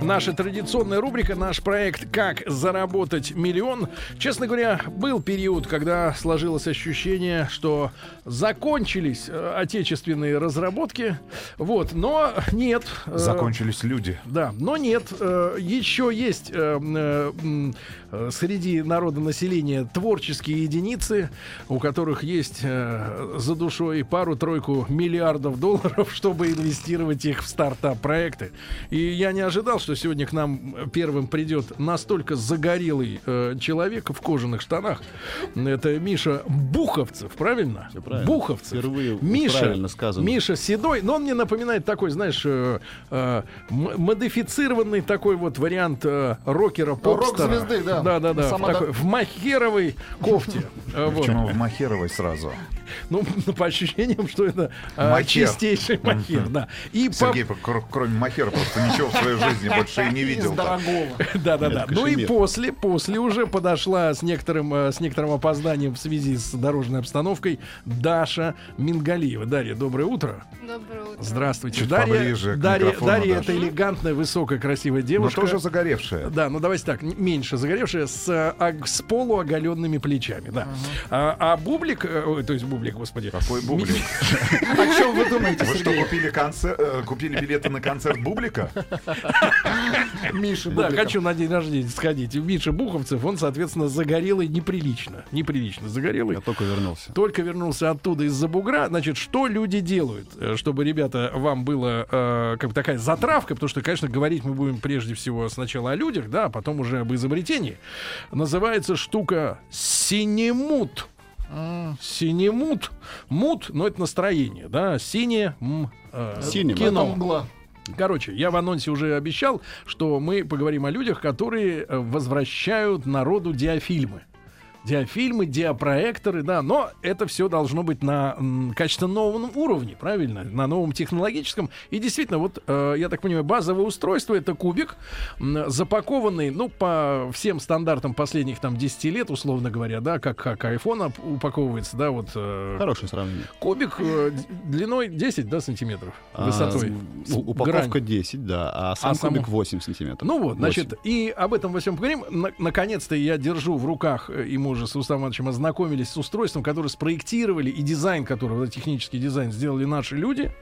Наша традиционная рубрика, наш проект «Как заработать миллион». Честно говоря, был период, когда сложилось ощущение, что закончились э, отечественные разработки. Вот, но нет. э, Закончились люди. Да, но нет, э, еще есть э, э, э, среди народа населения творческие единицы, у которых есть э, за душой пару-тройку миллиардов долларов, чтобы инвестировать их в стартап-проекты. И я не ожидал, что сегодня к нам первым придет настолько загорелый э, человек в кожаных штанах. Это Миша Буховцев, правильно? Всё правильно. Буховцев. Впервые Миша, правильно сказано. Миша седой, но он мне напоминает такой, знаешь, э, э, модифицированный такой вот вариант э, рокера попстера. Рок-звезды, да. Да, да, да. В, такой- в махеровой кофте. Почему в Махеровой сразу? Ну, по ощущениям, что это э, Махер. чистейший махер, да. И по- Сергей, кр- кроме Махера, просто ничего в своей жизни больше и не видел. так. дорогого. Да, да, да. Это Ну и после, после уже подошла с некоторым, э, с некоторым опозданием в связи с дорожной обстановкой Даша Мингалиева. Дарья, доброе утро. Доброе утро. Здравствуйте. Чуть Дарья, поближе Дарья, Дарья это элегантная, высокая, красивая Но девушка. тоже загоревшая. Да, ну давайте так, меньше загоревшая, с, ог- с полуоголенными плечами, да. А, а Бублик, э, то есть Бублик, господи. Какой Бублик? О чем вы думаете, Вы что, купили, э, купили билеты на концерт Бублика? Миша Да, хочу на день рождения сходить. Миша Буховцев, он, соответственно, загорелый неприлично. Неприлично загорелый. Я только вернулся. Только вернулся оттуда из-за бугра. Значит, что люди делают, э, чтобы, ребята, вам было э, как бы такая затравка, потому что, конечно, говорить мы будем прежде всего сначала о людях, да, а потом уже об изобретении. Называется штука синемут. Синемут. Мут, но это настроение, да. Сине м, э, кино. Мгла. Короче, я в анонсе уже обещал, что мы поговорим о людях, которые э, возвращают народу диафильмы. Диафильмы, диапроекторы, да, но это все должно быть на м, качественно новом уровне, правильно, на новом технологическом. И действительно, вот, э, я так понимаю, базовое устройство это кубик, м, запакованный, ну, по всем стандартам последних там 10 лет, условно говоря, да, как, как iPhone упаковывается, да, вот э, Хорошее сравнение. кубик э, длиной 10, да, сантиметров, А, высотой. у- упаковка Грань. 10, да, а сам А кубик 8 сантиметров. Ну вот, значит, 8. и об этом во всем поговорим. На- наконец-то я держу в руках, э, и мы уже с Уставом Ивановичем ознакомились с устройством, которое спроектировали, и дизайн которого, технический дизайн, сделали наши люди.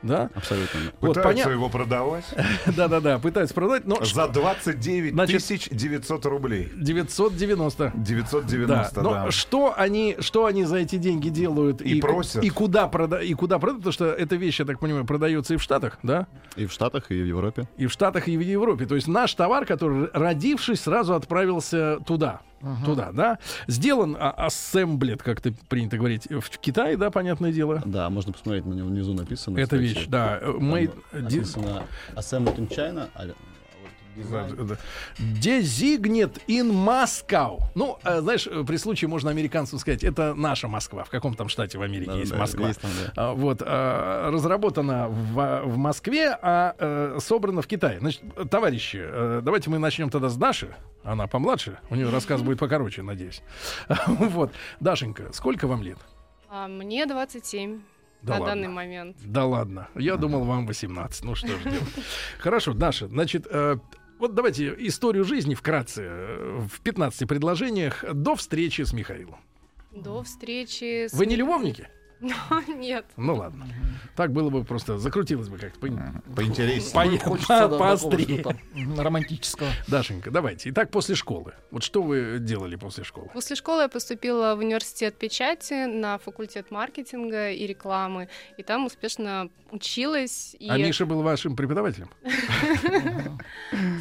Да, Абсолютно. вот Пытаются понятно. его продавать Да-да-да, пытаются продать, но за 29 Значит- тысяч 900 рублей. 990. 990, Да, но да. что они, что они за эти деньги делают И ку- просят. и куда прода, и куда продают, потому что эта вещь, я так понимаю, продается и в Штатах, да, И в Штатах, и в Европе. и в Штатах, и в Европе. То есть наш товар, который родившись сразу отправился туда. Туда, да. Сделан а, ассемблет, как это принято говорить, в Китае, да, понятное дело. Да, можно посмотреть, на него внизу написано. Эта кстати. вещь, да. Made, ди- написано Assembled in China. Designate in Moscow. Ну, э, знаешь, э, при случае можно американцам сказать, это наша Москва. В каком там штате в Америке Да, есть да, Москва? есть там, да. А, Вот, а, разработана в, в Москве, а э, собрана в Китае. Значит, товарищи, э, давайте мы начнем тогда с Даши. Она помладше, у нее рассказ будет покороче, надеюсь. Вот, Дашенька, сколько вам лет? А, мне 27 Да на ладно. данный момент. Да ладно, я думал, вам 18. Ну что ж делать. Хорошо, Даша, значит, э, вот давайте историю жизни вкратце, э, в 15 предложениях до встречи с Михаилом. До встречи с... Вы не любовники? Нет. Ну ладно. Так было бы просто, закрутилось бы как-то. Поинтереснее. Поострее. романтического. Дашенька, давайте. Итак, после школы. Вот что вы делали после школы? После школы я поступила в университет печати на факультет маркетинга и рекламы. И там успешно училась. И А Миша был вашим преподавателем?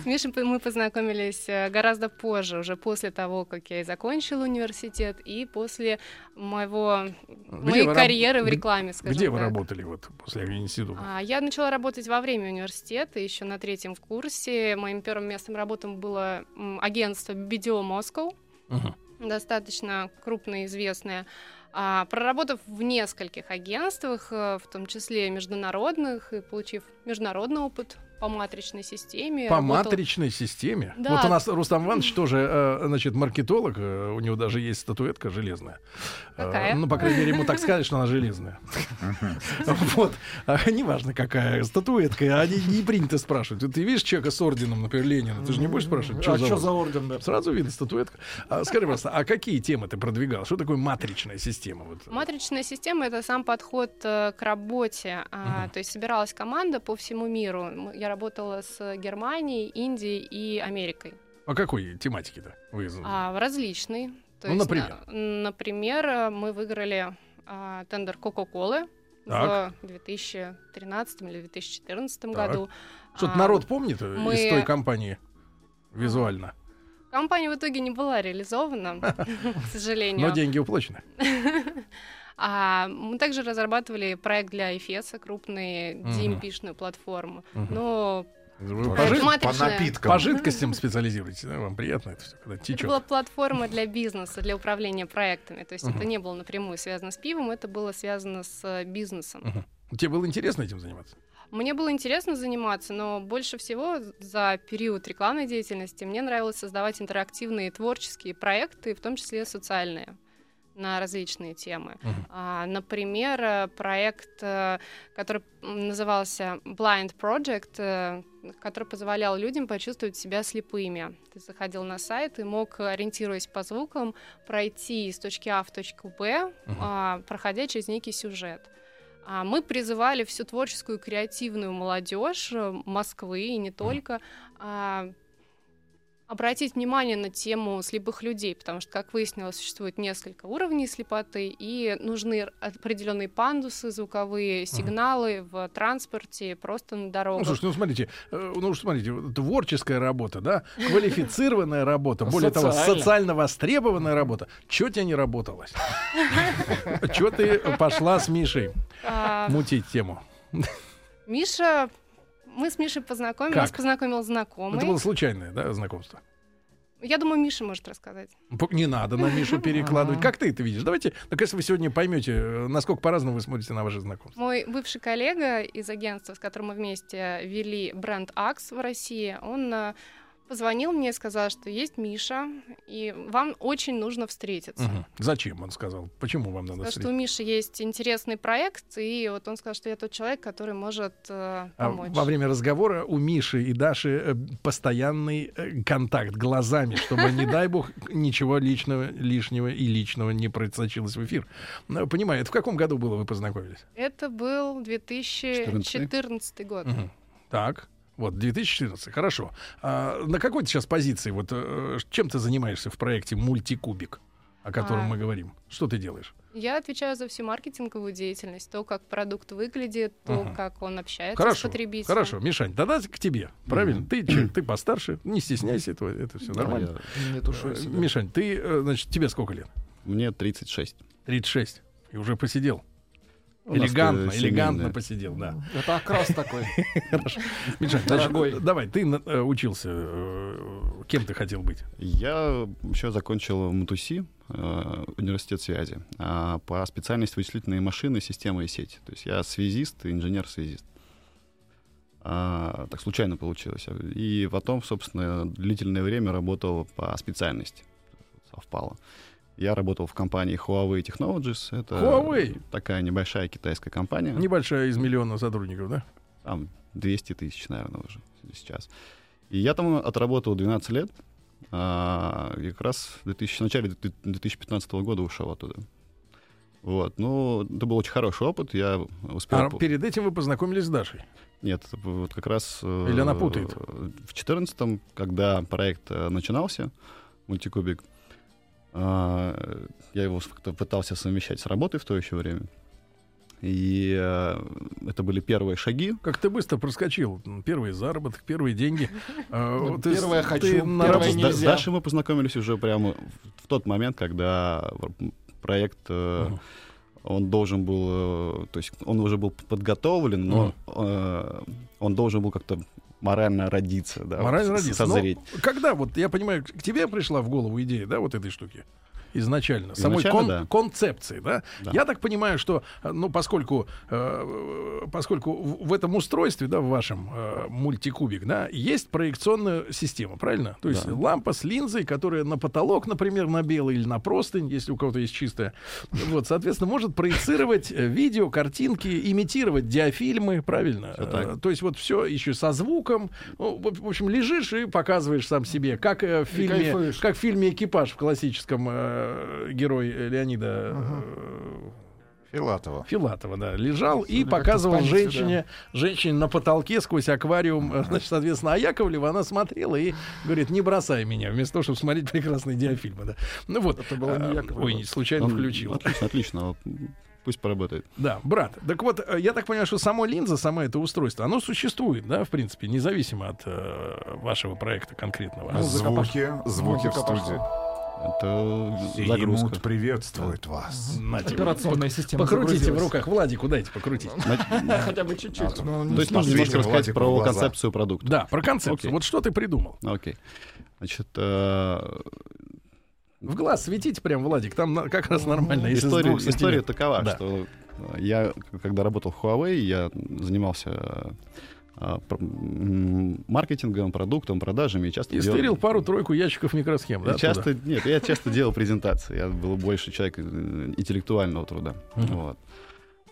с Мишей мы познакомились э, гораздо позже, уже после того, как я и закончила университет, и после моего, моей вы карьеры в рекламе, скажем Где вы так. работали вот после института? А, Я начала работать во время университета, еще на третьем курсе. Моим первым местом работы было агентство BDO Moscow. Мгм. достаточно крупные, известные. А, проработав в нескольких агентствах, э, в том числе международных, и получив международный опыт по матричной системе. По работал- матричной системе. Да. Вот у нас Рустам Иванович тоже, э, значит, маркетолог. э, У него даже есть статуэтка железная. Э, Какая? Ну, по крайней мере, ему так сказали, что она железная. Вот. А, Неважно, какая статуэтка. Они не принято спрашивать. Ты видишь человека с орденом, например, Ленина? Ты же не будешь спрашивать, что а за что орден? за орден, да? Сразу видно статуэтка. А, скажи, просто, а какие темы ты продвигал? Что такое матричная система? Матричная система это сам подход к работе. То есть собиралась команда по всему миру. М- Я работала с Германией, Индией и Америкой. О какой тематике-то вы? А, в различной. То Ну, есть, например? на- например, э, мы выиграли а, тендер Кока-Колы в 2013 или 2014 Так. году. Что-то А, народ помнит мы- из той компании визуально? Компания в итоге не была реализована, к сожалению. Но деньги уплачены. А мы также разрабатывали проект для IFS, крупный. DMP-шную платформу. Но Вы По, жид- по напиткам. по жидкостям специализируетесь, да? Вам приятно это все, когда это течет. была платформа для бизнеса, для управления проектами. То есть Мгм. это не было напрямую связано с пивом, это было связано с э, бизнесом. Мгм. Тебе было интересно этим заниматься? Мне было интересно заниматься, но больше всего за период рекламной деятельности мне нравилось создавать интерактивные творческие проекты, в том числе социальные на различные темы. Мгм. А, например, э, проект, э, который назывался Blind Project, э, который позволял людям почувствовать себя слепыми. Ты заходил на сайт и мог, ориентируясь по звукам, пройти из точки А в точку Б, Мгм. а, проходя через некий сюжет. А Мы призывали всю творческую креативную молодежь Москвы и не только а, обратить внимание на тему слепых людей, потому что, как выяснилось, существует несколько уровней слепоты, и нужны определенные пандусы, звуковые сигналы в транспорте, просто на Ну, дорогах. слушайте, ну смотрите, э, ну смотрите, творческая работа, да, квалифицированная работа, более того, Социально. социально востребованная работа. Чего тебе не работалось? Чего ты пошла с Мишей А, мутить тему? Миша, мы с Мишей познакомились, нас Как? познакомил знакомый. Это было случайное, да, знакомство? Я думаю, Миша может рассказать. Не надо на Мишу перекладывать. Как ты это видишь? Давайте, так если вы сегодня поймете, э, насколько по-разному вы смотрите на ваше знакомство. Мой бывший коллега из агентства, с которым мы вместе вели бренд Акс в России, он э, позвонил мне и сказал, что есть Миша, и вам очень нужно встретиться. Мгм. Зачем, он сказал? Почему вам надо Потому что у встретиться? Миши есть интересный проект, и вот он сказал, что я тот человек, который может э, А помочь. Во время разговора у Миши и Даши э, постоянный э, контакт глазами, чтобы, не дай бог, ничего личного, лишнего и личного не просочилось в эфир. Понимаю, это в каком году было вы познакомились? Это был 2014 год. Так, вот, 2014, хорошо. А на какой ты сейчас позиции? Вот э, чем ты занимаешься в проекте «Мультикубик», о котором А. мы говорим? Что ты делаешь? Я отвечаю за всю маркетинговую деятельность, то, как продукт выглядит, то, Ага. как он общается с Хорошо, потребителем. хорошо. Мишань, тогда к тебе, правильно? Ты, человек, ты постарше, не стесняйся этого, это все нормально. Не тушуй Э, себя. Мишань, ты, э, значит, тебе сколько лет? я- Мне 36. 36. И уже посидел. Элегантно, э, элегантно посидел, да. Это окрас такой. Хорошо. Значит, Дорогой. давай, ты э, учился, э, кем ты хотел быть? Я еще закончил МТУСИ, университет связи, а по специальности вычислительные машины, системы и сети. То есть я связист, инженер-связист. А, так случайно получилось. И потом, собственно, длительное время работал по специальности. Совпало. Я работал в компании Huawei Technologies. Это Huawei? такая небольшая китайская компания. Небольшая из миллиона сотрудников, да? Там 200 тысяч, наверное, уже сейчас. И я там отработал 12 лет. А, и как раз в, 2000, в начале 2015 года ушел оттуда. Вот. Ну, это был очень хороший опыт. Я успел... А перед этим вы познакомились с Дашей. Нет, вот как раз... э, Или она путает? В 14 когда проект э, начинался, мультикубик, я его как-то пытался совмещать с работой в то еще время. И э, это были первые шаги. Как ты быстро проскочил. Первый заработок, первые деньги. А, первое хочу, на первое нельзя. Дашей мы познакомились уже прямо в, тот момент, когда проект, э, он должен был, э, то есть он уже был подготовлен, но э, он должен был как-то морально родиться, да, Морально вот, родиться. созреть. Но когда вот, я понимаю, к тебе пришла в голову идея, да, вот этой штуки? Изначально, самой Изначально, кон- да. концепции, да? Да. Я так понимаю, что, э, ну, поскольку, э, поскольку в этом устройстве, да, в вашем э, мультикубик, да, есть проекционная система, правильно? То есть Да. лампа с линзой, которая на потолок, например, на белый или на простынь, если у кого-то есть чистая, вот, соответственно, может проецировать э, видео, картинки, имитировать диафильмы, правильно? Э, То есть вот все еще со звуком. Ну, в общем, лежишь и показываешь сам себе, как э, в фильме, как в фильме «Экипаж» в классическом э, герой э, Леонида э, Филатова. Филатова, да, лежал и показывал памяти, женщине, женщине на потолке сквозь аквариум, э, значит, соответственно, а Яковлева, она смотрела и говорит, не бросай меня, вместо того, чтобы смотреть прекрасные диафильмы, да. Ну вот. Это была не а, Яковлева. Ой, не случайно Он- включил. Отлично, отлично. Пусть поработает. Да, брат. Так вот, э, я так понимаю, что само линза, само это устройство, оно существует, да, в принципе, независимо от э, вашего проекта конкретного. Звуки, звуки в студии. Это загрузка. приветствует вас. На тебе. Операционная система Покрутите в руках. Владику дайте покрутить. Хотя бы чуть-чуть. но не То есть нужно немножко рассказать про концепцию продукта. Да, про концепцию. Вот что ты придумал? Окей. Значит, э, В глаз светите прям, Владик, там как раз нормально. История, такова, Да. что я, когда работал в Huawei, я занимался маркетингом, продуктом, продажами. И часто И делал- стырил пару-тройку ящиков микросхем, да? Часто, нет, я часто делал презентации. Я был больше человек э, интеллектуального труда. Мгм. Вот.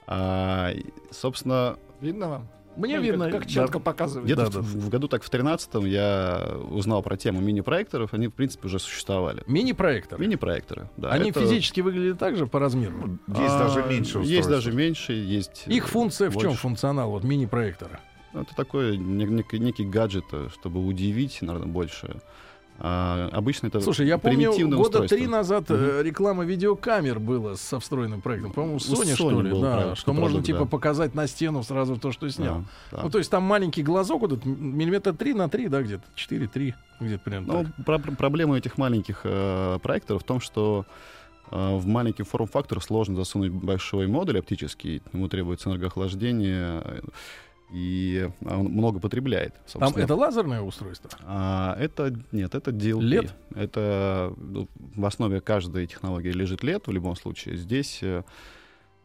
А, собственно, Видно вам? Мне Ну, видно. Как, как да. четко показывает. где-то Да, в, да. в году так в 13 я узнал про тему мини-проекторов. Они, в принципе, уже существовали. Мини-проектор. Мини-проекторы, да. Они это- физически выглядели так же по размеру? Есть А, даже меньше Есть устройств. даже меньше, есть... Их функция в чем больше. функционал вот мини-проектора? Ну, Это такой не- некий, некий гаджет, э, чтобы удивить, наверное, больше. А, обычно это Слушай, я помню, года устройство. три назад э, реклама видеокамер была со встроенным проектом. По-моему, У Sony, что Sony ли, был да, проект, что можно продукт, типа да. показать на стену сразу то, что снял. Да, да. Ну, то есть там маленький глазок, вот этот миллиметра 3 на 3, да, где-то 4-3, где-то примерно Ну, так. про- про- проблема этих маленьких э, проекторов в том, что э, в маленький форм-фактор сложно засунуть большой модуль оптический, ему требуется энергоохлаждение, и он много потребляет. Там собственно. это лазерное устройство? А, это нет, это DLP. LED? Это ну, в основе каждой технологии лежит LED в любом случае. Здесь э,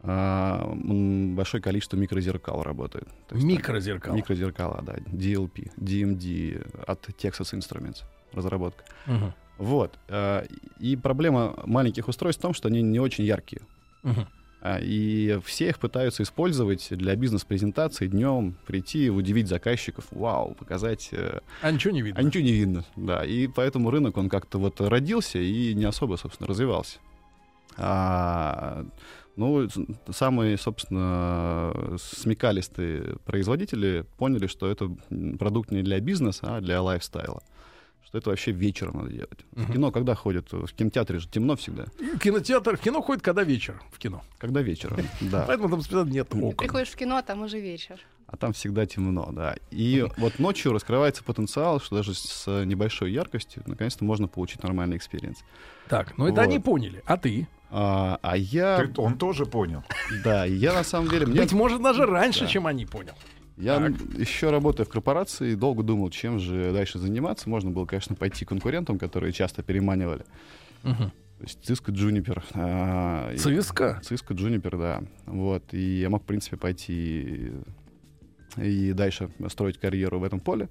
а, большое количество микрозеркал работает. То есть, Микрозеркал. Микрозеркала, да. DLP, DMD от Texas Instruments разработка. Мгм. Вот. э, И проблема маленьких устройств в том, что они не очень яркие. Мгм. А, И все их пытаются использовать для бизнес-презентации днем, прийти, удивить заказчиков, вау, показать. э, А ничего не видно. А ничего не видно, да. И поэтому рынок, он как-то вот родился и не особо, собственно, развивался. А, ну, самые, собственно, смекалистые производители поняли, что это продукт не для бизнеса, а для лайфстайла. Что это вообще вечером надо делать. В Мгм. кино когда ходят? В кинотеатре же темно всегда. Кинотеатр, в кино ходит, когда вечер в кино. Когда вечером, да. Поэтому там специально нет Ты окон. приходишь в кино, а там уже вечер. А там всегда темно, да. И вот ночью раскрывается потенциал, что даже с небольшой яркостью наконец-то можно получить нормальный experience. Так, ну это они поняли. А ты? А, а я, Ты- он тоже понял. да, я на самом деле, мне, Быть может, даже раньше, Да. чем они понял. Я так. еще работая в корпорации, долго думал, чем же дальше заниматься. Можно было, конечно, пойти конкурентам, которые часто переманивали. Мгм. То есть Cisco, Juniper. а, Cisco? Cisco, Juniper, да. Вот. И я мог, в принципе, пойти и дальше строить карьеру в этом поле.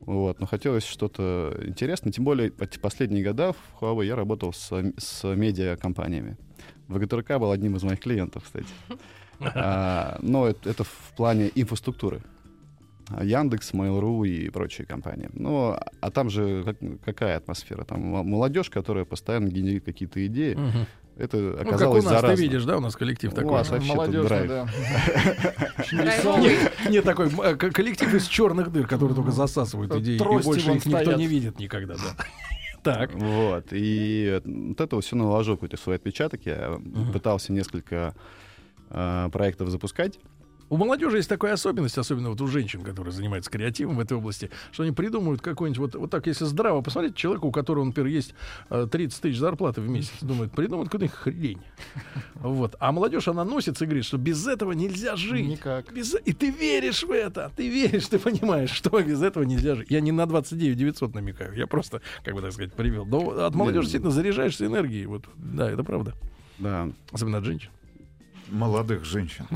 Вот. Но хотелось что-то интересное. Тем более, эти последние года в Huawei я работал с, с медиакомпаниями. ВГТРК был одним из моих клиентов, кстати. А, но это, это в плане инфраструктуры. Яндекс, Mail.ru и прочие компании. Ну, а там же как- какая атмосфера? Там молодежь, которая постоянно генерит какие-то идеи. Мгм. Это Ну, как у оказалось нас, заразно. ты видишь, да, у нас коллектив У такой. вас вообще драйв. да. Очень Драйвовый. веселый. Не такой к- коллектив из черных дыр, которые только засасывают Э, идеи, и трости больше их никто не видит никогда, да. Так. Вот. И вот это все наложил какой-то свой отпечаток. Я пытался несколько э, проектов запускать. У молодежи есть такая особенность, особенно вот у женщин, которые занимаются креативом в этой области, что они придумывают какой-нибудь, вот, вот так, если здраво посмотреть, человека, у которого, например, есть э, 30 тысяч зарплаты в месяц, думает, придумают какую-нибудь хрень. Вот. А молодежь, она носится и говорит, что без этого нельзя жить. Никак. Без... И ты веришь в это, ты веришь, ты понимаешь, что без этого нельзя жить. Я не на 29 900 намекаю, я просто, как бы так сказать, привел. Но от молодежи действительно заряжаешься энергией. Вот. Да, это правда. Да. Особенно от женщин. Молодых женщин.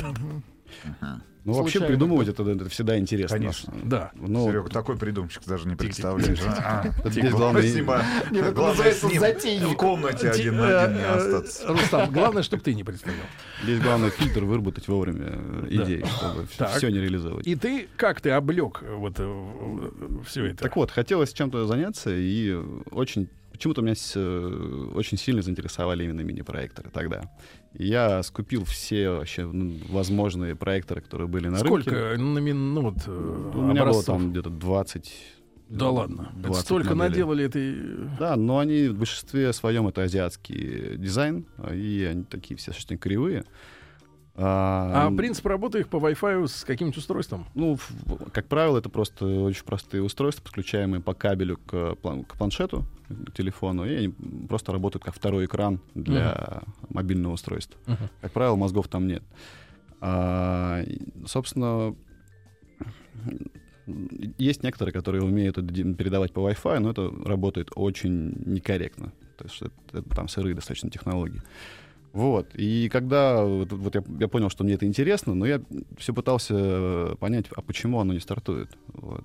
Ну, вообще Случайно, придумывать это, это всегда интересно. Конечно. Да. Ну, Серега, такой придумщик даже не представляешь. а? здесь главное- Главное, с ним. В комнате один э, на один не э, остаться. Рустам, главное, чтобы ты не представлял. здесь главное фильтр выработать вовремя э, Да. идей, чтобы все не реализовывать. И ты, как ты облег вот все это? Так вот, хотелось чем-то заняться, и очень почему-то меня э, очень сильно заинтересовали именно мини-проекторы тогда. Я скупил все вообще возможные проекторы, которые были на рынке. Сколько мин- ну, вот, э, У меня было образцов? там где-то 20. Да ладно. Это 20 столько моделей. наделали этой... Да, но они в большинстве своем это азиатский дизайн, и они такие все очень кривые. А м, принцип работы их по Wi-Fi с каким-нибудь устройством? Ну, как правило, это просто очень простые устройства, подключаемые по кабелю к, план- к планшету, к телефону, и они просто работают как второй экран для мобильного устройства. Мгм. Как правило, мозгов там нет. А, собственно, есть некоторые, которые умеют это передавать по Wi-Fi, но это работает очень некорректно. То есть это, это там сырые достаточно технологии. Вот. И когда вот, я, я понял, что мне это интересно, но я все пытался э, понять, а почему оно не стартует. Вот.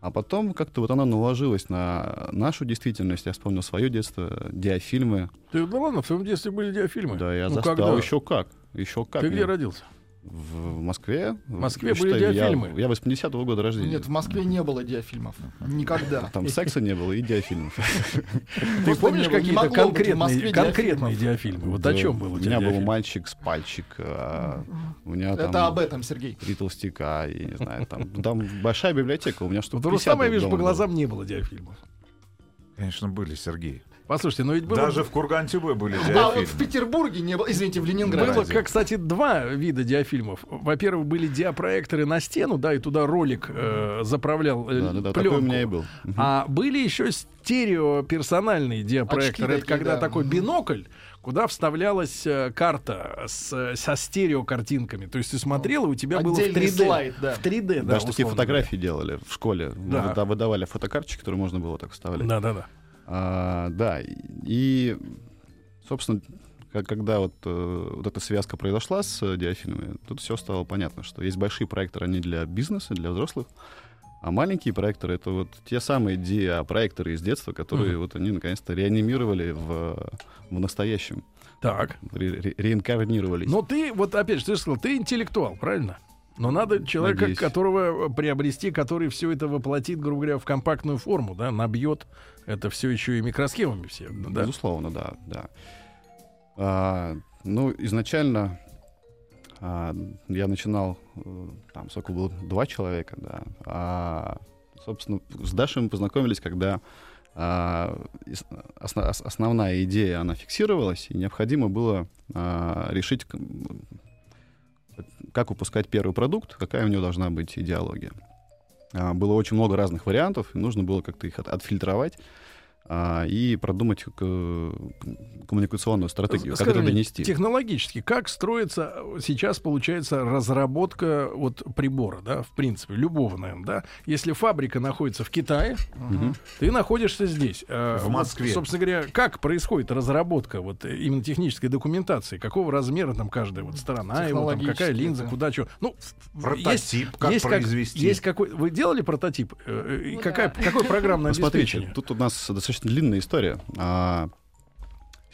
А потом как-то вот оно наложилось на нашу действительность. Я вспомнил свое детство, диафильмы. Ты, да ладно, в твоем детстве были диафильмы. Да, я Ну, застал когда? еще как. Еще как. Ты мне- где родился? В Москве. В Москве были я- диафильмы? Я, 80-го года рождения. Нет, в Москве не было диафильмов. Никогда. Там секса не было и диафильмов. Ты помнишь было- какие-то конкретные, конкретные диафильмы? Вот о чем был у меня был мальчик с пальчик, а, у меня там Это об этом, Сергей. три толстяка, и не знаю, там, там большая библиотека, у меня штук Вот у 50 Рустама, я вижу, по было. глазам не было диафильмов. Конечно, были, Сергей. Послушайте, но ведь было... Даже в Курган-Тюбе были А в диафильмы. Петербурге не было, извините, в Ленинграде. Было, как, кстати, два вида диафильмов. Во-первых, были диапроекторы на стену, да, и туда ролик э, заправлял э, Да, да, да, пленку. у меня и был. А были еще стереоперсональные диапроекторы. Очки Это когда такие, да. такой бинокль, куда вставлялась э, карта с, со стереокартинками. То есть ты смотрел, и у тебя было в Отдельный 3D. слайд, да. В 3D, да, Даже такие фотографии делали в школе. Да. Выда- Выдавали фотокарточки, которые можно было так вставлять. говоря. А, да, и- собственно, когда вот, э, вот эта связка произошла с э, диафильмами, тут все стало понятно, что есть большие проекторы, они для бизнеса, для взрослых, а маленькие проекторы — это вот те самые диапроекторы из детства, которые Мгм. вот они наконец-то реанимировали в, в настоящем, Так. ре- ре- реинкарнировались. Но ты, вот опять же, ты же сказал, ты интеллектуал, правильно? Но надо человека, Надеюсь. которого э, приобрести, который все это воплотит, грубо говоря, в компактную форму, да, набьет это все еще и микросхемами все. Да? Безусловно, да, да. А, ну, изначально а, я начинал, э, там, сколько было, два человека, да. А, собственно, с Дашей мы познакомились, когда а, ис- осно- ос- основная идея, она фиксировалась, и необходимо было а, решить, как выпускать первый продукт, какая у него должна быть идеология. А, было очень много разных вариантов, и нужно было как-то их от- отфильтровать и продумать к- коммуникационную стратегию, как Скажи это донести. Технологически, как строится сейчас, получается, разработка вот прибора, да, в принципе, любого, наверное, да? Если фабрика находится в Китае, Мгм. ты находишься здесь. э, В вот, Москве. собственно говоря, как происходит разработка вот именно технической документации? Какого размера там каждая вот сторона его, там, какая линза, это. куда что? Ну, Прототип, есть, как есть произвести. есть какой... Вы делали прототип? Э, Ну какая, да. какое программное Ну, смотрите, обеспечение? тут у нас достаточно длинная история. А,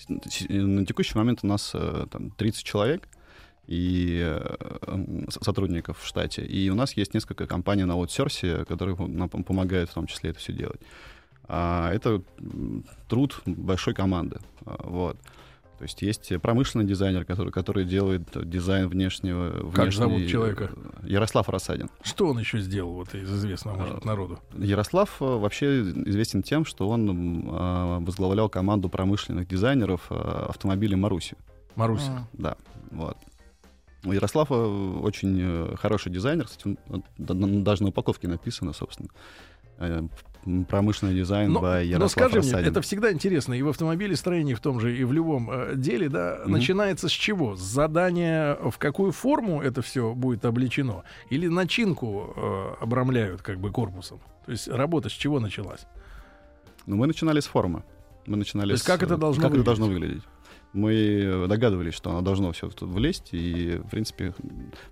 на текущий момент у нас э, там, 30 человек и э, сотрудников в штате. И у нас есть несколько компаний на аутсорсе, которые нам пом- помогают в том числе это все делать. А, это труд большой команды. А, Вот. То есть есть промышленный дизайнер, который, который делает дизайн внешнего... Как внешний- зовут человека? Ярослав Рассадин. Что он еще сделал вот из известного, может быть, народу? Ярослав э, вообще известен тем, что он а, возглавлял команду промышленных дизайнеров а, автомобилей Маруси. Маруся. А, Да, вот. Ярослав э, очень э, хороший дизайнер, кстати, э, даже на упаковке написано, собственно. Э, Промышленный дизайн Но, by но Ярослав скажи мне, Рассадин. это всегда интересно, и в автомобилестроении в том же, и в любом э, деле, да, Мгм. начинается с чего? С задания, в какую форму это все будет облечено? Или начинку э, обрамляют как бы корпусом? То есть работа с чего началась? Ну, мы начинали с формы. Мы начинали То есть с, как это э, должно как выглядеть? это должно выглядеть. Мы э, догадывались, что оно должно все тут влезть, и, в принципе,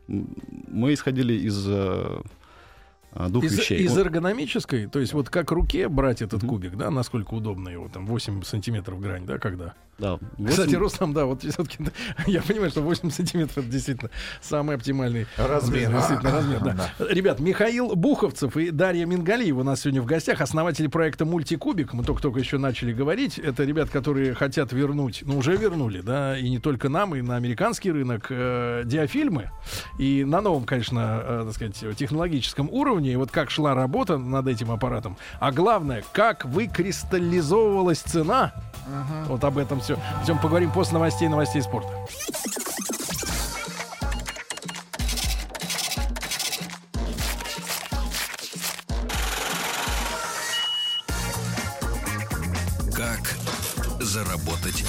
мы исходили из э, э, двух Из, вещей. из эргономической, то есть вот как руке брать этот Мгм. кубик, да, насколько удобно его, там 8 сантиметров грань, да, когда? Да, Кстати, восемь- Рустам, да, вот все-таки я понимаю, что 8 сантиметров это действительно самый оптимальный Размер. Действительно, размер, да. Ребят, Михаил Буховцев и Дарья Мингалиева у нас сегодня в гостях, основатели проекта «Мультикубик». Мы только-только еще начали говорить. Это ребят, которые хотят вернуть, ну, уже вернули, да, и не только нам, и на американский рынок э, диафильмы. И на новом, конечно, э, так сказать, технологическом уровне. И вот как шла работа над этим аппаратом. А главное, как выкристаллизовывалась цена. Вот об этом все. Всем поговорим после новостей новостей спорта. Как заработать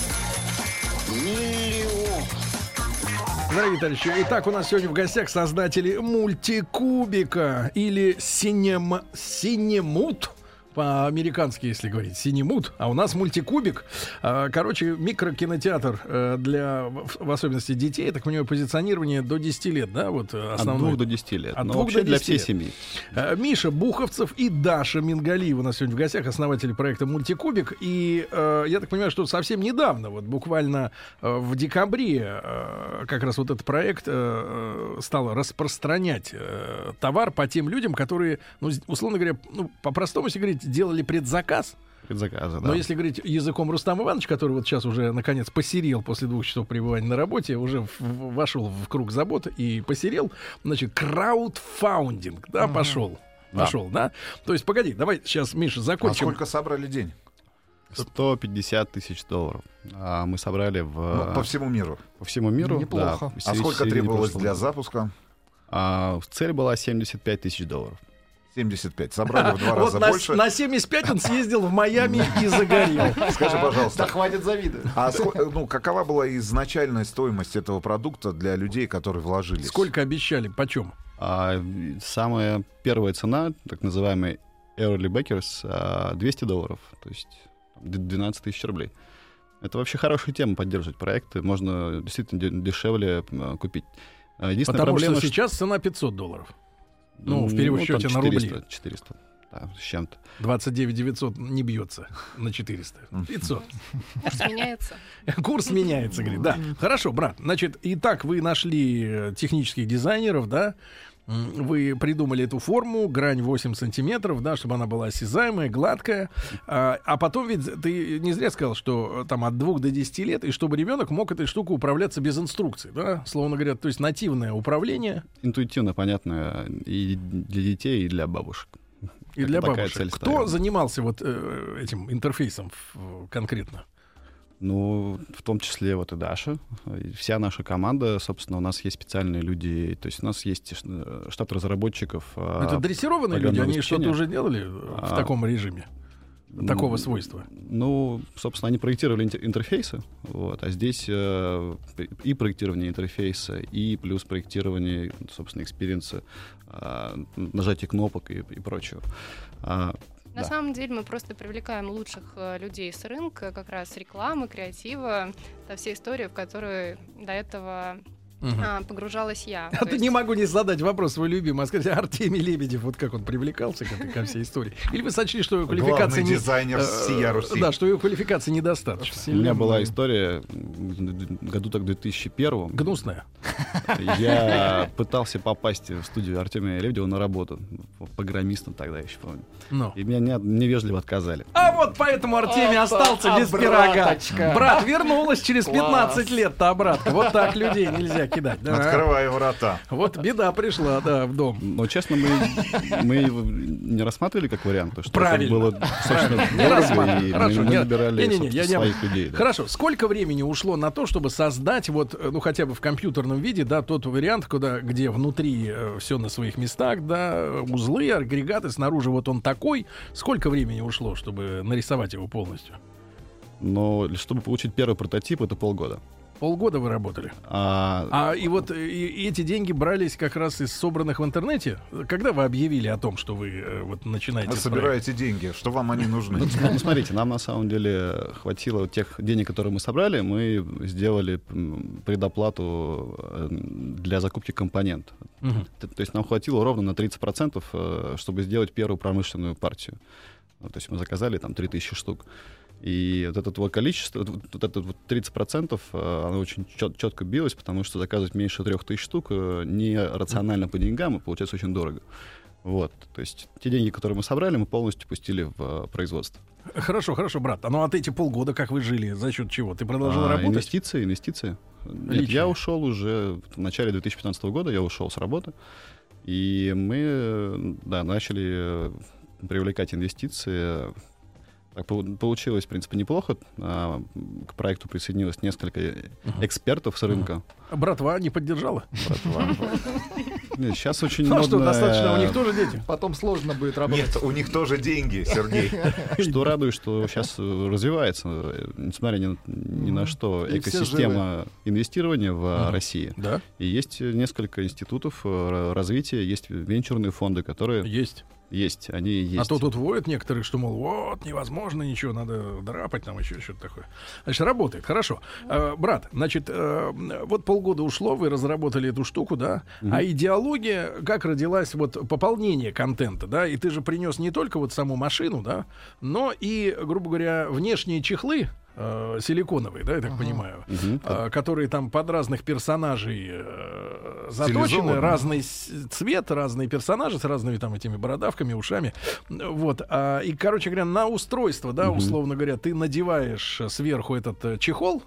Дорогие товарищи, итак, у нас сегодня в гостях создатели мультикубика или синем... синемут. По-американски, если говорить, синемут, а у нас мультикубик. А, Короче, микрокинотеатр э, для, в особенности детей, я так понимаю, позиционирование до 10 лет, да, вот э, От основной. двух до 10 лет. От Но двух вообще до для 10 всей лет. семьи. Э, Миша Буховцев и Даша Мингалиева у нас сегодня в гостях, основатели проекта «Мультикубик». И я так понимаю, что совсем недавно, вот буквально в декабре, как раз вот этот проект э, э, стал распространять э, товар по тем людям, которые, ну, условно говоря, ну, по-простому, если говорить, делали предзаказ. Предзаказы, да. Но если говорить языком Рустам Иванович, который вот сейчас уже наконец посерел после двух часов пребывания на работе, уже в- в- вошел в круг забот и посерел, значит, краудфаундинг, да, пошел. Да. Пошел, да? То есть, погоди, давай сейчас, Миша, А закончим. сколько собрали денег? 150 тысяч долларов. А мы собрали в, Ну, по всему миру. по всему миру. Неплохо. да, А сколько требовалось для запуска? А, цель была 75 тысяч долларов. 75. Собрали в два Вот раза на, больше. на 75 он съездил в Майами и загорел. Скажи, Да пожалуйста, хватит завидовать. а ну, какова была изначальная стоимость этого продукта для людей, которые вложились? Сколько обещали? Почем? А, самая первая цена, так называемый Early Backers, а, 200 долларов, то есть 12 тысяч рублей. Это вообще хорошая тема поддерживать проекты. Можно действительно де- дешевле купить. А, Единственная Потому проблема, что сейчас цена 500 долларов. ну, в там перерасчете на рубли. 400, 400, да, с чем-то. 29 900 не бьется на 400. 500. Курс меняется. Курс меняется, говорит. Да. Хорошо, брат. Значит, итак, вы нашли э, технических дизайнеров, да? Вы придумали эту форму, грань 8 сантиметров, да, чтобы она была осязаемая, гладкая. А, а потом ведь ты не зря сказал, что э, там от 2 до 10 лет, и чтобы ребенок мог этой штукой управляться без инструкций, да? Словно говоря, то есть нативное управление Интуитивно понятно и для детей, и для бабушек. и для бабушек. Кто занимался вот э, этим интерфейсом конкретно? Ну, в том числе вот и Даша. И вся наша команда, собственно, у нас есть специальные люди. То есть у нас есть э, штат разработчиков. а, Это дрессированные люди, они что-то уже делали в А, таком режиме, такого свойства? Ну, собственно, они проектировали интер- интерфейсы, вот, а здесь э, и проектирование интерфейса, и плюс проектирование, собственно, experience а, а, нажатие кнопок и, и прочего. А, На Да. самом деле мы просто привлекаем лучших э, людей с рынка, как раз рекламы, креатива, та вся история, в которую до этого Мгм. а, погружалась я. А ты есть- не могу не задать вопрос свой любимый, а сказать, Артемий Лебедев, вот как он привлекался к этой ко всей истории? Или вы сочли, что его квалификация Главный не... дизайнер э, всея Руси. Да, что его квалификации недостаточно. у меня была история году так 2001 Гнусная. Я пытался попасть в студию Артемия Лебедева на работу. Программистом тогда еще помню. Ну. И меня не- невежливо отказали. А вот поэтому Артемий остался без пирога. Брат вернулась через Класс. 15 лет-то обратно. Вот так людей нельзя кидать. Да. Открывай врата. Вот беда пришла, да, в дом. Но, честно, мы, мы его не рассматривали как вариант, потому что Правильно. это было достаточно Не дорого, рассматривали. и Хорошо, мы, мы не- набирали не-не-не, я не- своих людей. да. Хорошо, сколько времени ушло на то, чтобы создать вот, э, ну хотя бы в компьютерном виде, да, тот вариант, куда, где внутри все на своих местах, да, э, узлы, агрегаты, снаружи вот он такой. Сколько времени ушло, чтобы нарисовать его полностью? Но чтобы получить первый прототип, это полгода. Полгода вы работали. А, А и вот э, и- и эти деньги брались как раз из собранных в интернете. Когда вы объявили о том, что вы э, вот начинаете этот проект? собираете деньги. Что вам они нужны? ну, ну, смотрите, нам на самом деле хватило тех денег, которые мы собрали, мы сделали предоплату э, для закупки компонентов. Мгм. Т- То есть нам хватило ровно на 30%, э, чтобы сделать первую промышленную партию. То есть мы заказали там 3000 штук. И вот это вот количество, вот вот это вот 30%, э, оно очень чет- четко билось, потому что заказывать меньше 3000 штук э, не рационально по деньгам, и получается очень дорого. Вот, то есть те деньги, которые мы собрали, мы полностью пустили в э, производство. Хорошо, хорошо, брат. А ну от эти полгода как вы жили? За счет чего? Ты продолжил А, работать? Инвестиции, инвестиции. Нет, я ушел уже в начале 2015 года, я ушел с работы, и мы, да, начали привлекать инвестиции. Так пол- получилось, в принципе, неплохо. А, К проекту присоединилось несколько экспертов с рынка. Братва не поддержала? Нет, Сейчас очень Ну а что, модно, достаточно, у э, них тоже дети. Потом сложно будет работать. Нет, у них тоже деньги, Сергей. Что радует, что сейчас развивается, э, несмотря ни, ни на что, И экосистема инвестирования в э, Мгм. России. Да, И есть э, несколько институтов э, развития, есть венчурные фонды, которые есть. Есть, они есть. А то тут воют некоторые, что, мол, вот, невозможно ничего, надо драпать там еще что-то такое. Значит, работает, хорошо. Э, брат, значит, э, вот полгода ушло, вы разработали эту штуку, да? А идеология, как родилась, вот, пополнение контента, да? И ты же принес не только вот саму машину, да, но и, грубо говоря, внешние чехлы, э, силиконовые, да, я так понимаю, Мгм. а, которые там под разных персонажей э, заточены, разный с- цвет, разные персонажи с разными там этими бородавками, ушами. Вот. а, и, короче говоря, на устройство, да, условно говоря, ты надеваешь э, сверху этот э, чехол,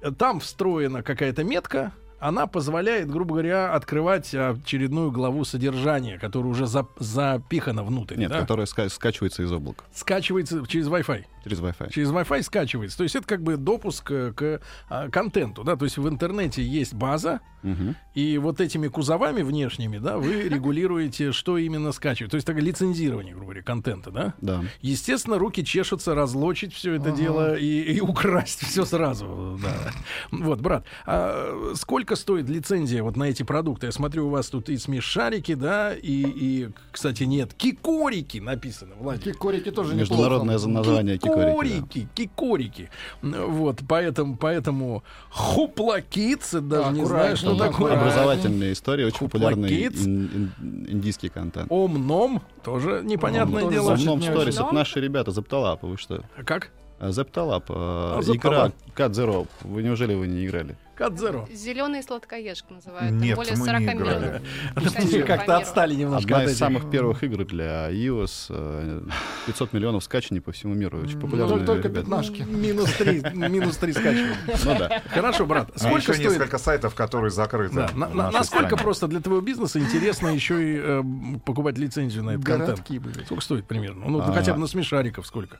э, там встроена какая-то метка, она позволяет, грубо говоря, открывать очередную главу содержания, которая уже зап- запихана внутрь. Нет, да? которая ска- скачивается из облака Скачивается через Wi-Fi. Через Wi-Fi. Через Wi-Fi скачивается. То есть это как бы допуск э, к а, контенту, да. То есть в интернете есть база, Мгм. и вот этими кузовами внешними, да, вы регулируете, что именно скачивать. То есть такое лицензирование, грубо говоря, контента, да. Да. Естественно, руки чешутся разлочить все это дело и, и украсть все сразу. Да. Вот, брат, а сколько стоит лицензия вот на эти продукты? Я смотрю, у вас тут и смешарики, да, и, и кстати, нет, кикорики написано, Владимир. Кикорики тоже Международное неплохо. название кикорики. Кикорики, кикорики. Вот, поэтому, поэтому хуплакиц, даже не знаю, что Аккуратнее, такое. Образовательная история, очень популярный Kids. ин- ин- индийский контент. Омном, тоже непонятное Ом-ном дело. не сторис, это наши ребята, Запталап, вы что? Как? Зепталап, А, игра Zero. Вы неужели вы не играли? Кадзеро. Зеленый сладкоежка называют. Нет, более мы 40 не играли. Конечно, как-то отстали немножко Одна из самых первых игр для iOS. э, 500 миллионов скачаний по всему миру. Очень популярные Ну, только пятнашки. Минус три, минус три скачивания. Ну да. Хорошо, брат. А Сколько еще стоит? несколько сайтов, которые закрыты. Да, насколько просто для твоего бизнеса интересно еще и э, покупать лицензию на этот контент? Сколько стоит примерно? Ну, А. хотя бы на смешариков сколько?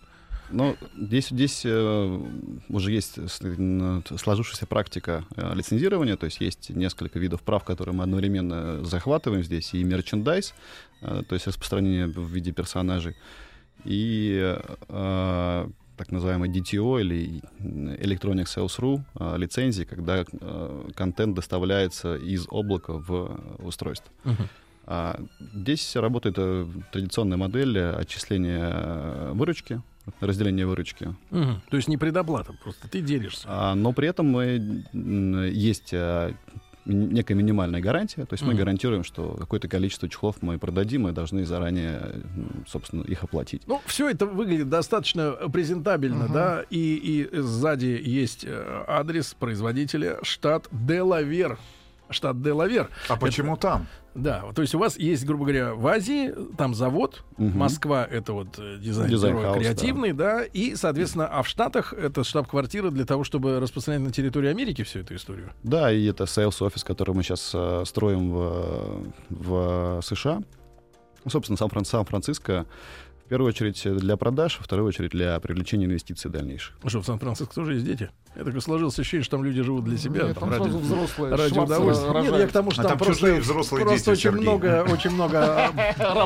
Ну, здесь, здесь э, уже есть сложившаяся практика э, лицензирования, то есть есть несколько видов прав, которые мы одновременно захватываем здесь, и мерчендайз, э, то есть распространение в виде персонажей, и так называемый DTO или Electronic Sales.ru лицензии, когда контент доставляется из облака в устройство. А здесь работает традиционная модель отчисления выручки, разделения выручки. Мгм. То есть не предоплата, просто ты делишься. А, но при этом мы, есть э, м- некая минимальная гарантия, то есть мы Мгм. гарантируем, что какое-то количество чехлов мы продадим, мы должны заранее, собственно, их оплатить. Ну, все это выглядит достаточно презентабельно, да, и, и сзади есть э, адрес производителя штат Делавер. Штат Делавер. А почему там? Да, то есть у вас есть, грубо говоря, в Азии там завод, Мгм. Москва это вот э, дизайн, Дизайн- house, креативный, да. и, соответственно, а в Штатах это штаб-квартира для того, чтобы распространять на территории Америки всю эту историю. Да, и это sales офис, который мы сейчас строим в, в США. Ну, собственно, Сан-Фран- Сан-Франциско в первую очередь для продаж, во вторую очередь для привлечения инвестиций дальнейших. Ну Что, в Сан-Франциско тоже есть дети? Я так сложилось ощущение, что там люди живут для себя. Нет, там там ради- сразу взрослые. ради удовольствия. Нет, я к тому, что А там, там просто, взрослые просто дети, очень Сергей. много, очень много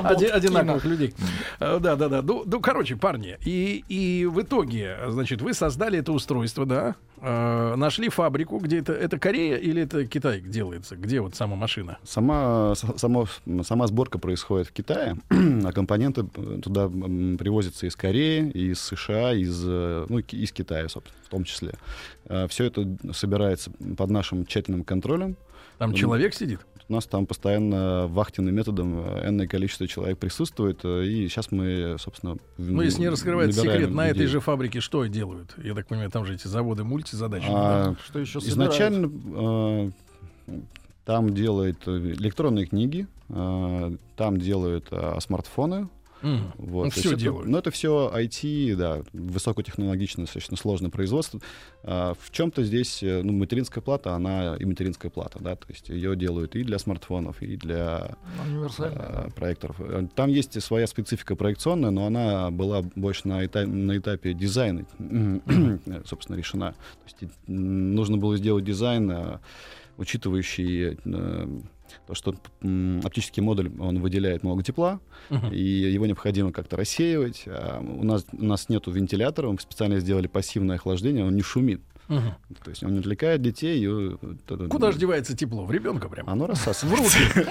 оди- одинаковых людей. Э, Да, да, да. Ну, ну, короче, парни, и в итоге, значит, вы создали это устройство, да, э, нашли фабрику, где это, это Корея или это Китай делается? Где вот сама машина? Сама, с- само- сама сборка происходит в Китае, а компоненты э, туда привозятся из Кореи, из США, из, э, ну, из Китая, собственно, в том числе. Все это собирается под нашим тщательным контролем. Там человек сидит? У нас там постоянно вахтенным методом э, энное количество человек присутствует, э, и сейчас мы, собственно... Ну, если не раскрывать секрет, на этой людей. же фабрике что делают? Я так понимаю, там же эти заводы мультизадачные. А, Что еще Изначально э, там делают электронные книги, э, там делают э, смартфоны. Мгм. Вот, Ну, есть это- делают. Ну, это все IT, да, высокотехнологичное, достаточно сложное производство. А, в чем-то здесь, э, ну, материнская плата, она и материнская плата, да, то есть ее делают и для смартфонов, и для э, проекторов. Э, Там есть своя специфика проекционная, но она была больше на, эта- на этапе дизайна, собственно, решена. То есть нужно было сделать дизайн, э, учитывающий э, то, что оптический модуль, он выделяет много тепла, Мгм. и его необходимо как-то рассеивать. А у нас, у нас нету вентилятора, мы специально сделали пассивное охлаждение, он не шумит. Мгм. То есть он не отвлекает детей. и, Куда же девается тепло? В ребенка прям. Оно В рассасывается. руки.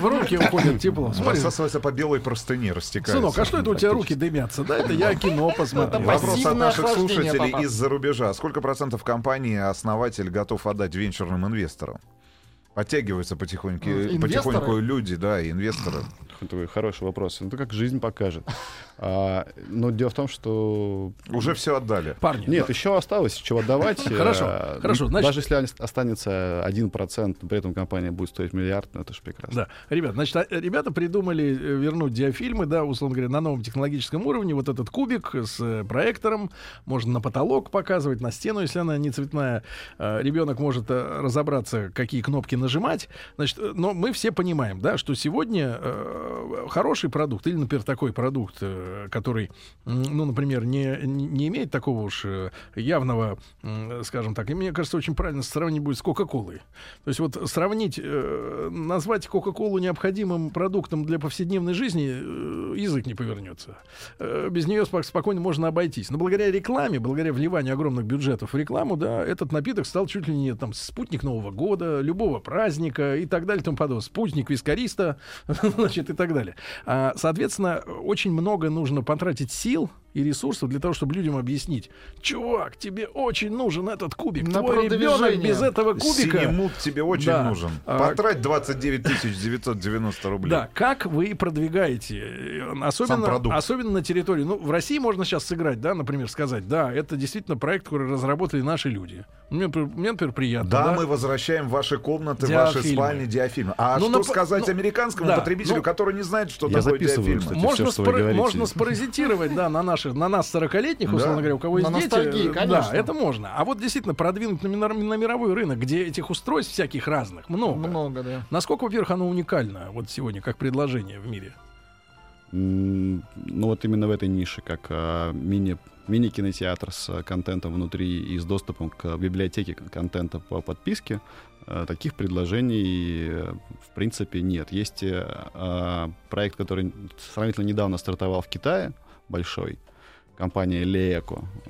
В руки уходит тепло. Рассасывается по белой простыне, растекается. Сынок, а что это у тебя руки дымятся? Да, это я кино посмотрел. Вопрос от наших слушателей из-за рубежа. Сколько процентов компании основатель готов отдать венчурным инвесторам? Подтягиваются потихоньку, инвесторы? потихоньку люди, да, и инвесторы. Это хороший вопрос. Ну, как жизнь покажет. А, но дело в том, что... Уже все отдали. Парни, Нет, еще осталось чего отдавать. Хорошо, А, хорошо, ну, значит- Даже если ос- останется 1%, при этом компания будет стоить миллиард, ну, это же прекрасно. Да, ребят, значит, а, ребята придумали э, вернуть диафильмы, да, условно говоря, на новом технологическом уровне. Вот этот кубик с э, проектором можно на потолок показывать, на стену, если она не цветная. Э, Ребенок может э, разобраться, какие кнопки нажимать. Значит, э, но мы все понимаем, да, что сегодня э, хороший продукт или, например, такой продукт, э, который, ну, например, не, не имеет такого уж э, явного, скажем так, и мне кажется, очень правильно сравнить будет с Кока-Колой. То есть вот сравнить, э, назвать Кока-Колу необходимым продуктом для повседневной жизни э, язык не повернется. Э, без нее спок- спокойно можно обойтись. Но благодаря рекламе, благодаря вливанию огромных бюджетов в рекламу, да, этот напиток стал чуть ли не там спутник Нового года, любого праздника и так далее и тому подобное. Спутник вискариста, значит, и так далее. А, соответственно, очень много нужно потратить сил и ресурсов для того, чтобы людям объяснить, чувак, тебе очень нужен этот кубик. На Твой ребенок продвижение. без этого кубика. Синемут тебе очень Да. нужен. А, Потрать 29 990 рублей. Да, как вы продвигаете, э, Сам особенно, особенно на территории, ну, в России можно сейчас сыграть, да, например, сказать, да, это действительно проект, который разработали наши люди. Мне, мне, например, приятно. Да, да? мы возвращаем ваши комнаты, в ваши Диафильмы. спальни диафильмы. А Ну, что на- сказать ну, американскому да, потребителю, ну, который не знает, что Я такое диафильм? кстати. можно, говорите. можно спаразитировать, да, на наших, на нас 40-летних, условно Да. говоря, у кого На есть дети. ностальгии, э, конечно. Да, это можно. А вот действительно продвинуть на, мир- на мировой рынок, где этих устройств всяких разных много. Много, да. Насколько, во-первых, оно уникально вот сегодня как предложение в мире? Ну вот именно в этой нише, как а, мини, мини-кинотеатр с а, контентом внутри и с доступом к библиотеке кон- контента по подписке, а, таких предложений э, в принципе нет. Есть э, а, проект, который сравнительно недавно стартовал в Китае, большой, компания.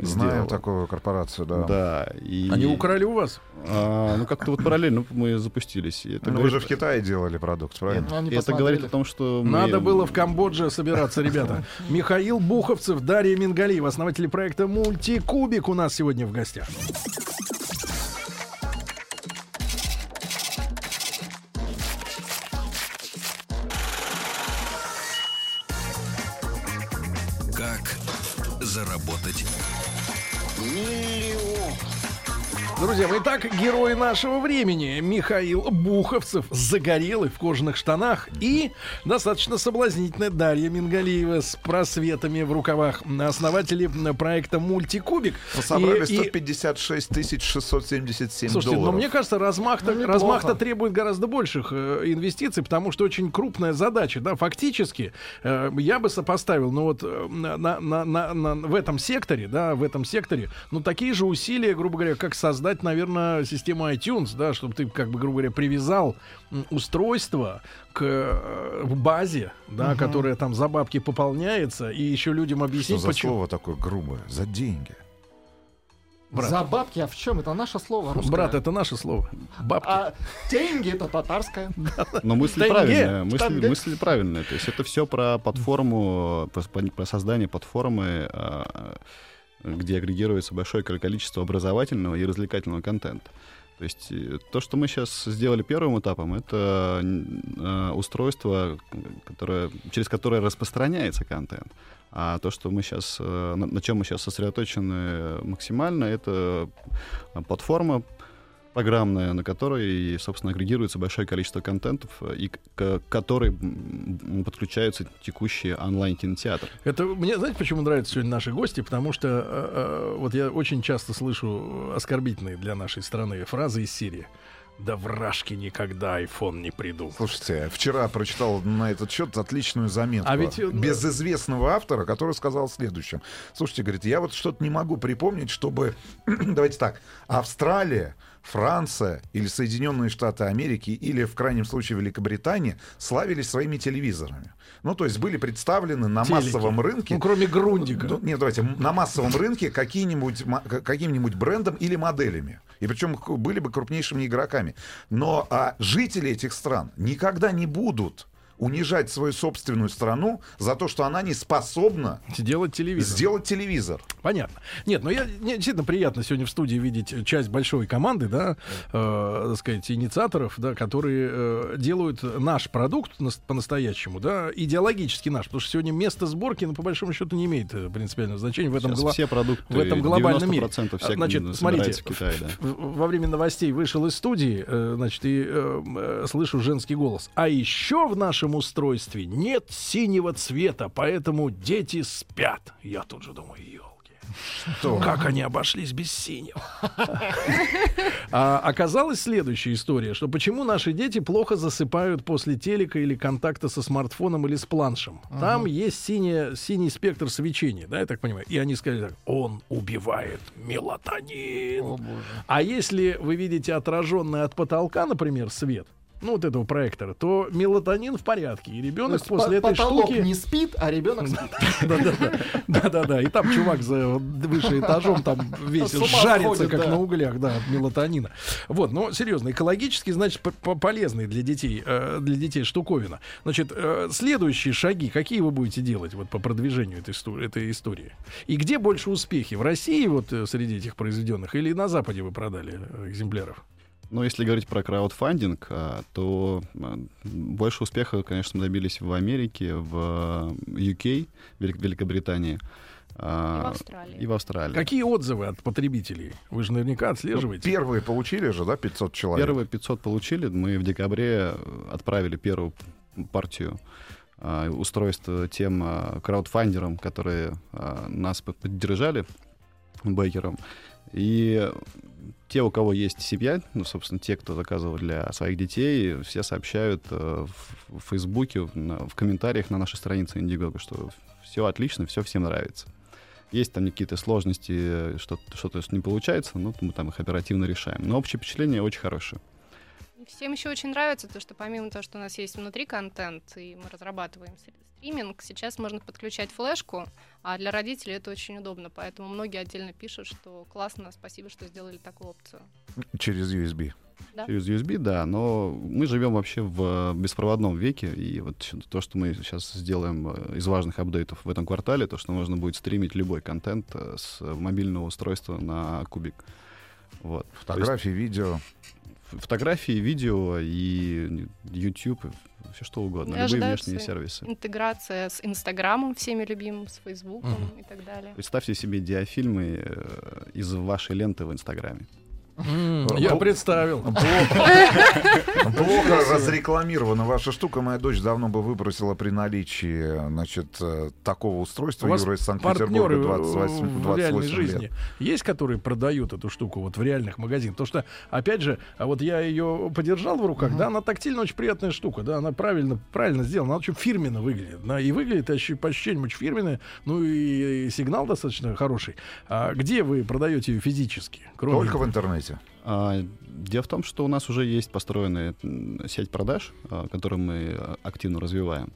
Знаем сделала. такую корпорацию, да. Да. И, Они украли у вас? а, ну как-то вот параллельно мы запустились. И это Ну, вы говорит- же в Китае делали продукт, правильно? И это посмотрели. говорит о том, что мы- Надо было в Камбодже собираться, ребята. Михаил Буховцев, Дарья Мингалиева, основатели проекта «Мультикубик» у нас сегодня в гостях. Заработать Друзья мои, итак, герои нашего времени. Михаил Буховцев, загорелый в кожаных штанах и достаточно соблазнительная Дарья Мингалиева с просветами в рукавах. Основатели проекта «Мультикубик». Собрали И- и- 156 тысяч 677 Слушайте, долларов. но мне кажется, размах-то, Ну, размах-то требует гораздо больших э, инвестиций, потому что очень крупная задача. Да, фактически, э, я бы сопоставил, ну вот э, на, на- на- на- на- в этом секторе, да, в этом секторе, ну такие же усилия, грубо говоря, как создать, наверное, систему iTunes, да, чтобы ты, как бы, грубо говоря, привязал устройство к э, базе, да, которая там за бабки пополняется, и еще людям Что объяснить, за почему. слово такое грубое? За деньги. Брат. За бабки, а в чем? Это наше слово русское. Брат, это наше слово. Бабки. А деньги это татарское. Но мысль Тенге, правильная. Мысль, тенге. мысль правильная. То есть это все про платформу, про создание платформы, а, где агрегируется большое количество образовательного и развлекательного контента. То есть э, то, что мы сейчас сделали первым этапом, это э, устройство, которое, через которое распространяется контент. А то, что мы сейчас, на, на чем мы сейчас сосредоточены максимально, это э, платформа программная, на которой, собственно, агрегируется большое количество контентов, и к которой подключаются текущие онлайн-кинотеатры. Это мне, знаете, почему нравятся сегодня наши гости? Потому что э, э, вот я очень часто слышу оскорбительные для нашей страны фразы из серии. Да вражки никогда iPhone не придумал. Слушайте, вчера прочитал на этот счет отличную заметку А ведь, э, безызвестного автора, который сказал следующее. Слушайте, говорит, я вот что-то не могу припомнить, чтобы, давайте так, Австралия, Франция или Соединенные Штаты Америки или, в крайнем случае, Великобритания славились своими телевизорами. Ну, то есть были представлены на Телеки. массовом рынке. Ну, кроме Грундика. Ну, нет, давайте, на массовом рынке каким-нибудь брендом или моделями. И причем были бы крупнейшими игроками. Но а, жители этих стран никогда не будут унижать свою собственную страну за то, что она не способна Сделать телевизор. сделать телевизор. Понятно. Нет, но я мне действительно приятно сегодня в студии видеть часть большой команды, да, э, так сказать, инициаторов, да, которые э, делают наш продукт нас- по-настоящему, да, идеологически наш, потому что сегодня место сборки, ну, по большому счету, не имеет э, принципиального значения в этом гла- все продукты, в этом глобальном мире. 90% всех Значит, смотрите, в Китае, да. во время новостей вышел из студии, э, значит, и э, э, слышу женский голос. А еще в нашем устройстве нет синего цвета, поэтому дети спят. Я тут же думаю, елки. Как они обошлись без синего? А оказалась следующая история, что почему наши дети плохо засыпают после телека или контакта со смартфоном или с планшем. Там есть синий, синий спектр свечения, да, я так понимаю. И они сказали так, он убивает мелатонин. О. А если вы видите отраженный от потолка, например, свет, ну вот этого проектора, то мелатонин в порядке. И ребенок есть после по- этой штуки... не спит, а ребенок спит. Да-да-да. И там чувак за выше этажом там весь жарится, как на углях, да, от мелатонина. Вот, но серьезно, экологически, значит, полезный для детей, э, для детей штуковина. Значит, э, следующие шаги, какие вы будете делать вот по продвижению этой, исто- этой истории? И где больше успехи? В России вот э, среди этих произведенных или на Западе вы продали экземпляров? Но если говорить про краудфандинг, а, то а, больше успеха, конечно, мы добились в Америке, в UK, Велик- Великобритании. И а, в Австралии. И в Австралии. Какие отзывы от потребителей? Вы же наверняка отслеживаете. Первые получили же, да, 500 человек? Первые 500 получили. Мы в декабре э, отправили первую партию а, устройств тем а, краудфандерам, которые а, нас под- поддержали, бейкерам. И те, у кого есть семья, ну, собственно, те, кто заказывал для своих детей, все сообщают э, в, в Фейсбуке, в, в комментариях на нашей странице Indiegogo, что все отлично, все всем нравится. Есть там какие-то сложности, э, что-то, что-то не получается, но мы там их оперативно решаем. Но общее впечатление очень хорошее. Всем еще очень нравится то, что помимо того, что у нас есть внутри контент, и мы разрабатываем стриминг, сейчас можно подключать флешку, а для родителей это очень удобно, поэтому многие отдельно пишут, что классно, спасибо, что сделали такую опцию. Через USB. Через USB, да, но мы живем вообще в беспроводном веке, и вот то, что мы сейчас сделаем э, из важных апдейтов в этом квартале, то, что можно будет стримить любой контент э, с мобильного устройства на кубик. Вот. То есть Фотографии, видео. фотографии, видео и YouTube, все что угодно, И любые ожидаются внешние сервисы. Интеграция с Инстаграмом, всеми любимым, с Фейсбуком Мгм. и так далее. Представьте себе диафильмы э, из вашей ленты в Инстаграме. М, Я представил. Плохо, разрекламирована ваша штука. Моя дочь давно бы выбросила при наличии значит, э, такого устройства. У вас Юра из Санкт-Петербурга партнеры 28, в 28 реальной лет. жизни есть, которые продают эту штуку вот в реальных магазинах? Потому что, опять же, а вот я ее подержал в руках, да, она тактильно очень приятная штука, да, она правильно, правильно сделана, она очень фирменно выглядит, да, и выглядит по ощущениям очень фирменная, ну и сигнал достаточно хороший. А где вы продаете ее физически? Кроме Только в интернете. А, Дело в том, что у нас уже есть построенная сеть продаж, а, которую мы а, активно развиваем.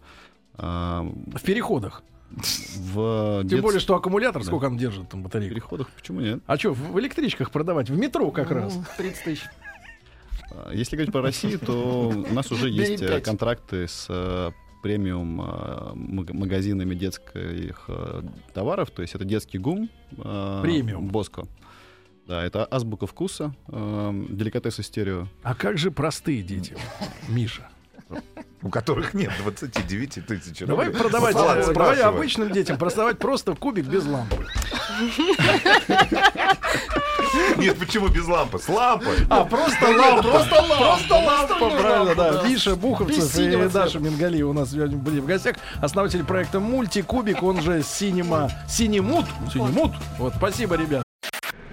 В переходах. В Тем дет- более, что аккумулятор, Да. сколько он держит там в батарейку? переходах почему нет? А что, в электричках продавать? В метро как раз. Ну, 30 тысяч. Если говорить про Россию, то у нас уже есть э, контракты с э, премиум маг- магазинами детских э, товаров, то есть это детский гум, Премиум. Боско. Да, это азбука вкуса, э, деликатесы стерео. А как же простые дети, Миша? У которых нет 29 тысяч Давай рублей. продавать, Влад э, давай обычным детям продавать просто кубик без лампы. Нет, почему без лампы? С лампой. А, просто лампа. Просто лампа. Просто лампа, правильно, да. Миша Буховцев и. Даша Мингалиева у нас сегодня были в гостях. Основатель проекта Мультикубик, он же Синема... Синемут. Синемут. Вот, спасибо, ребят.